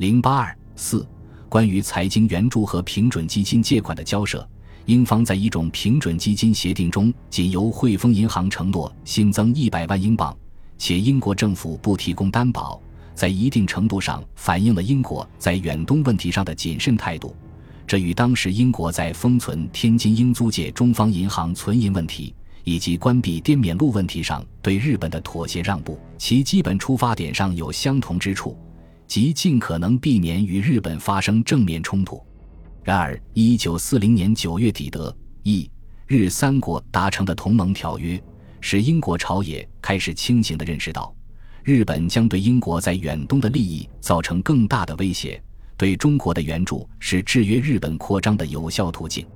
零八二四关于财经援助和平准基金借款的交涉，英方在一种平准基金协定中，仅由汇丰银行承诺新增一百万英镑，且英国政府不提供担保，在一定程度上反映了英国在远东问题上的谨慎态度。这与当时英国在封存天津英租界中方银行存银问题以及关闭滇缅路问题上对日本的妥协让步，其基本出发点上有相同之处。即尽可能避免与日本发生正面冲突。然而，一九四零年九月底德、意、日三国达成的同盟条约，使英国朝野开始清醒地认识到，日本将对英国在远东的利益造成更大的威胁。对中国的援助是制约日本扩张的有效途径。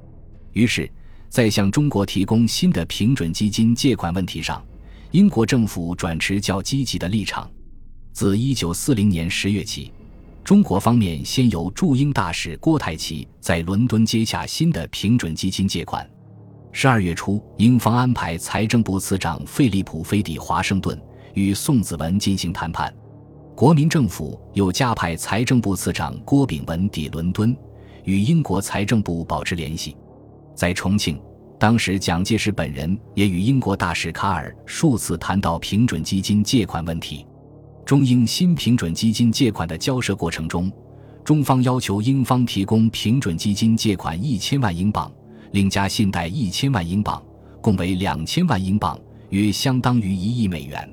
于是，在向中国提供新的平准基金借款问题上，英国政府转持较积极的立场。自一九四零年十月起，中国方面先由驻英大使郭泰祺在伦敦接下新的平准基金借款。十二月初，英方安排财政部次长费利普飞抵华盛顿与宋子文进行谈判。国民政府又加派财政部次长郭炳文抵伦敦，与英国财政部保持联系。在重庆，当时蒋介石本人也与英国大使卡尔数次谈到平准基金借款问题。中英新平准基金借款的交涉过程中，中方要求英方提供平准基金借款一千万英镑，另加信贷一千万英镑，共为两千万英镑，约相当于一亿美元。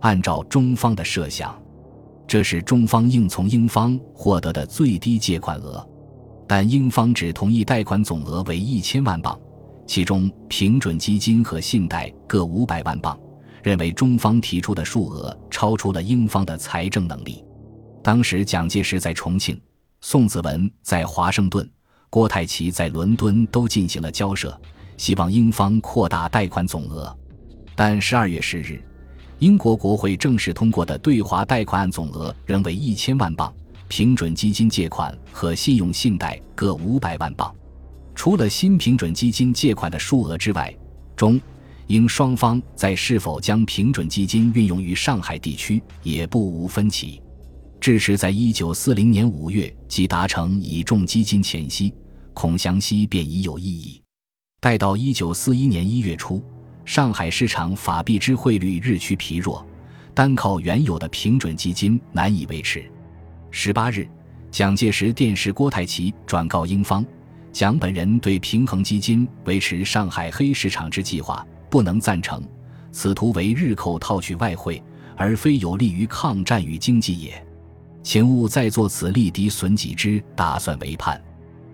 按照中方的设想，这是中方应从英方获得的最低借款额，但英方只同意贷款总额为一千万镑，其中平准基金和信贷各五百万镑。认为中方提出的数额超出了英方的财政能力。当时蒋介石在重庆，宋子文在华盛顿，郭泰祺在伦敦都进行了交涉，希望英方扩大贷款总额。但十二月十日，英国国会正式通过的对华贷款案总额仍为一千万镑，平准基金借款和信用信贷各五百万镑。除了新平准基金借款的数额之外，中。英双方在是否将平准基金运用于上海地区也不无分歧，致使在一九四零年五月即达成以重基金前夕，孔祥熙便已有异议。待到一九四一年一月初，上海市场法币之汇率日趋疲弱，单靠原有的平准基金难以维持。十八日，蒋介石电视郭泰祺转告英方，蒋本人对平衡基金维持上海黑市场之计划。不能赞成，此图为日寇套取外汇，而非有利于抗战与经济也，请勿再作此利敌损己之打算为盼。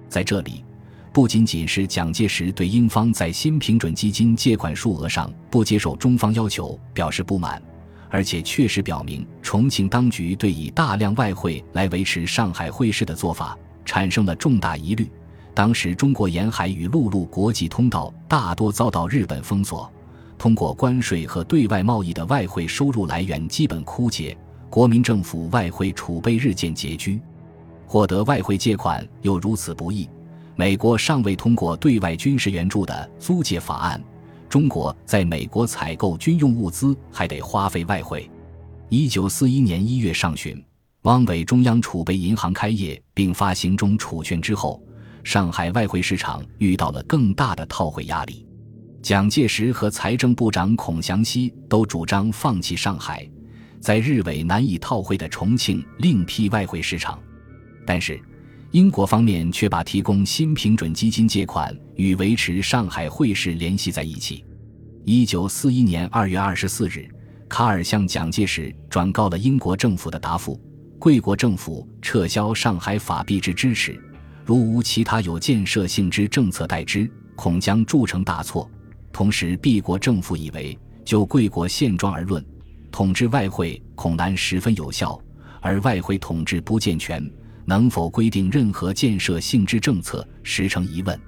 在这里，不仅仅是蒋介石对英方在新平准基金借款数额上不接受中方要求表示不满，而且确实表明重庆当局对以大量外汇来维持上海汇市的做法产生了重大疑虑。当时，中国沿海与陆路国际通道大多遭到日本封锁，通过关税和对外贸易的外汇收入来源基本枯竭，国民政府外汇储备日渐拮据，获得外汇借款又如此不易。美国尚未通过对外军事援助的租借法案，中国在美国采购军用物资还得花费外汇。一九四一年一月上旬，汪伪中央储备银行开业并发行中储券之后。上海外汇市场遇到了更大的套汇压力，蒋介石和财政部长孔祥熙都主张放弃上海，在日伪难以套汇的重庆另辟外汇市场，但是英国方面却把提供新平准基金借款与维持上海汇市联系在一起。一九四一年二月二十四日，卡尔向蒋介石转告了英国政府的答复：贵国政府撤销上海法币制支持。如无其他有建设性之政策代之，恐将铸成大错。同时，敝国政府以为，就贵国现状而论，统治外汇恐难十分有效，而外汇统治不健全，能否规定任何建设性之政策，实成疑问。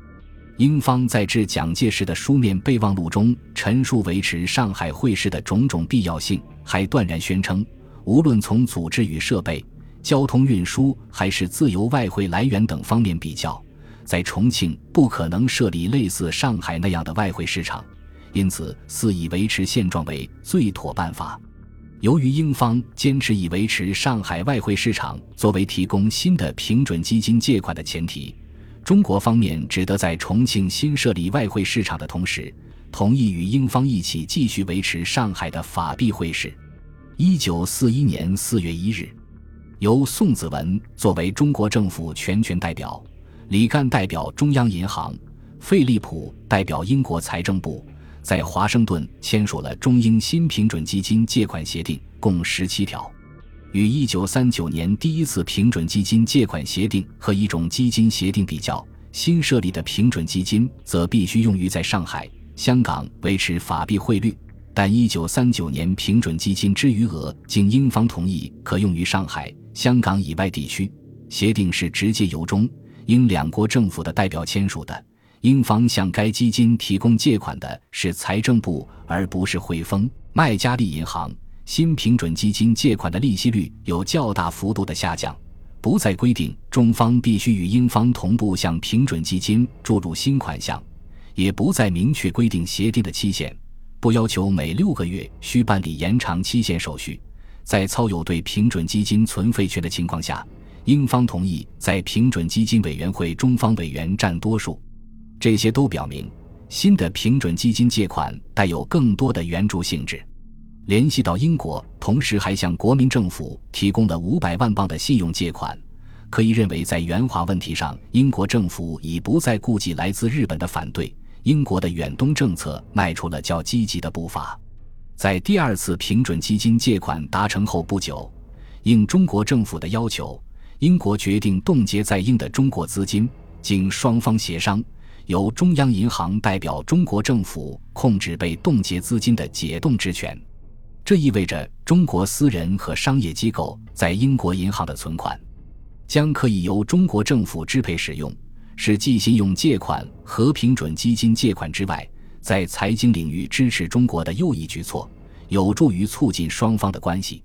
英方在致蒋介石的书面备忘录中陈述维持上海汇市的种种必要性，还断然宣称，无论从组织与设备。交通运输还是自由外汇来源等方面比较，在重庆不可能设立类似上海那样的外汇市场，因此肆意维持现状为最妥办法。由于英方坚持以维持上海外汇市场作为提供新的平准基金借款的前提，中国方面只得在重庆新设立外汇市场的同时，同意与英方一起继续维持上海的法币汇市。一九四一年四月一日，由宋子文作为中国政府全权代表，李干代表中央银行，费利普代表英国财政部。在华盛顿签署了中英新平准基金借款协定，共十七条。与一九三九年第一次平准基金借款协定和一种基金协定比较，新设立的平准基金则必须用于在上海、香港维持法币汇率。但一九三九年平准基金之余额，经英方同意，可用于上海、香港以外地区。协定是直接由中英两国政府的代表签署的。英方向该基金提供借款的是财政部，而不是汇丰、麦加利银行。新平准基金借款的利息率有较大幅度的下降，不再规定中方必须与英方同步向平准基金注入新款项，也不再明确规定协定的期限，不要求每六个月需办理延长期限手续。在操有对平准基金存废权的情况下，英方同意在平准基金委员会中方委员占多数。这些都表明，新的平准基金借款带有更多的援助性质。联系到英国，同时还向国民政府提供了五百万镑的信用借款，可以认为，在援华问题上，英国政府已不再顾及来自日本的反对，英国的远东政策迈出了较积极的步伐。在第二次平准基金借款达成后不久，应中国政府的要求，英国决定冻结在英的中国资金，经双方协商。由中央银行代表中国政府控制被冻结资金的解冻之权，这意味着中国私人和商业机构在英国银行的存款将可以由中国政府支配使用，是继信用借款和平准基金借款之外，在财经领域支持中国的又一举措，有助于促进双方的关系。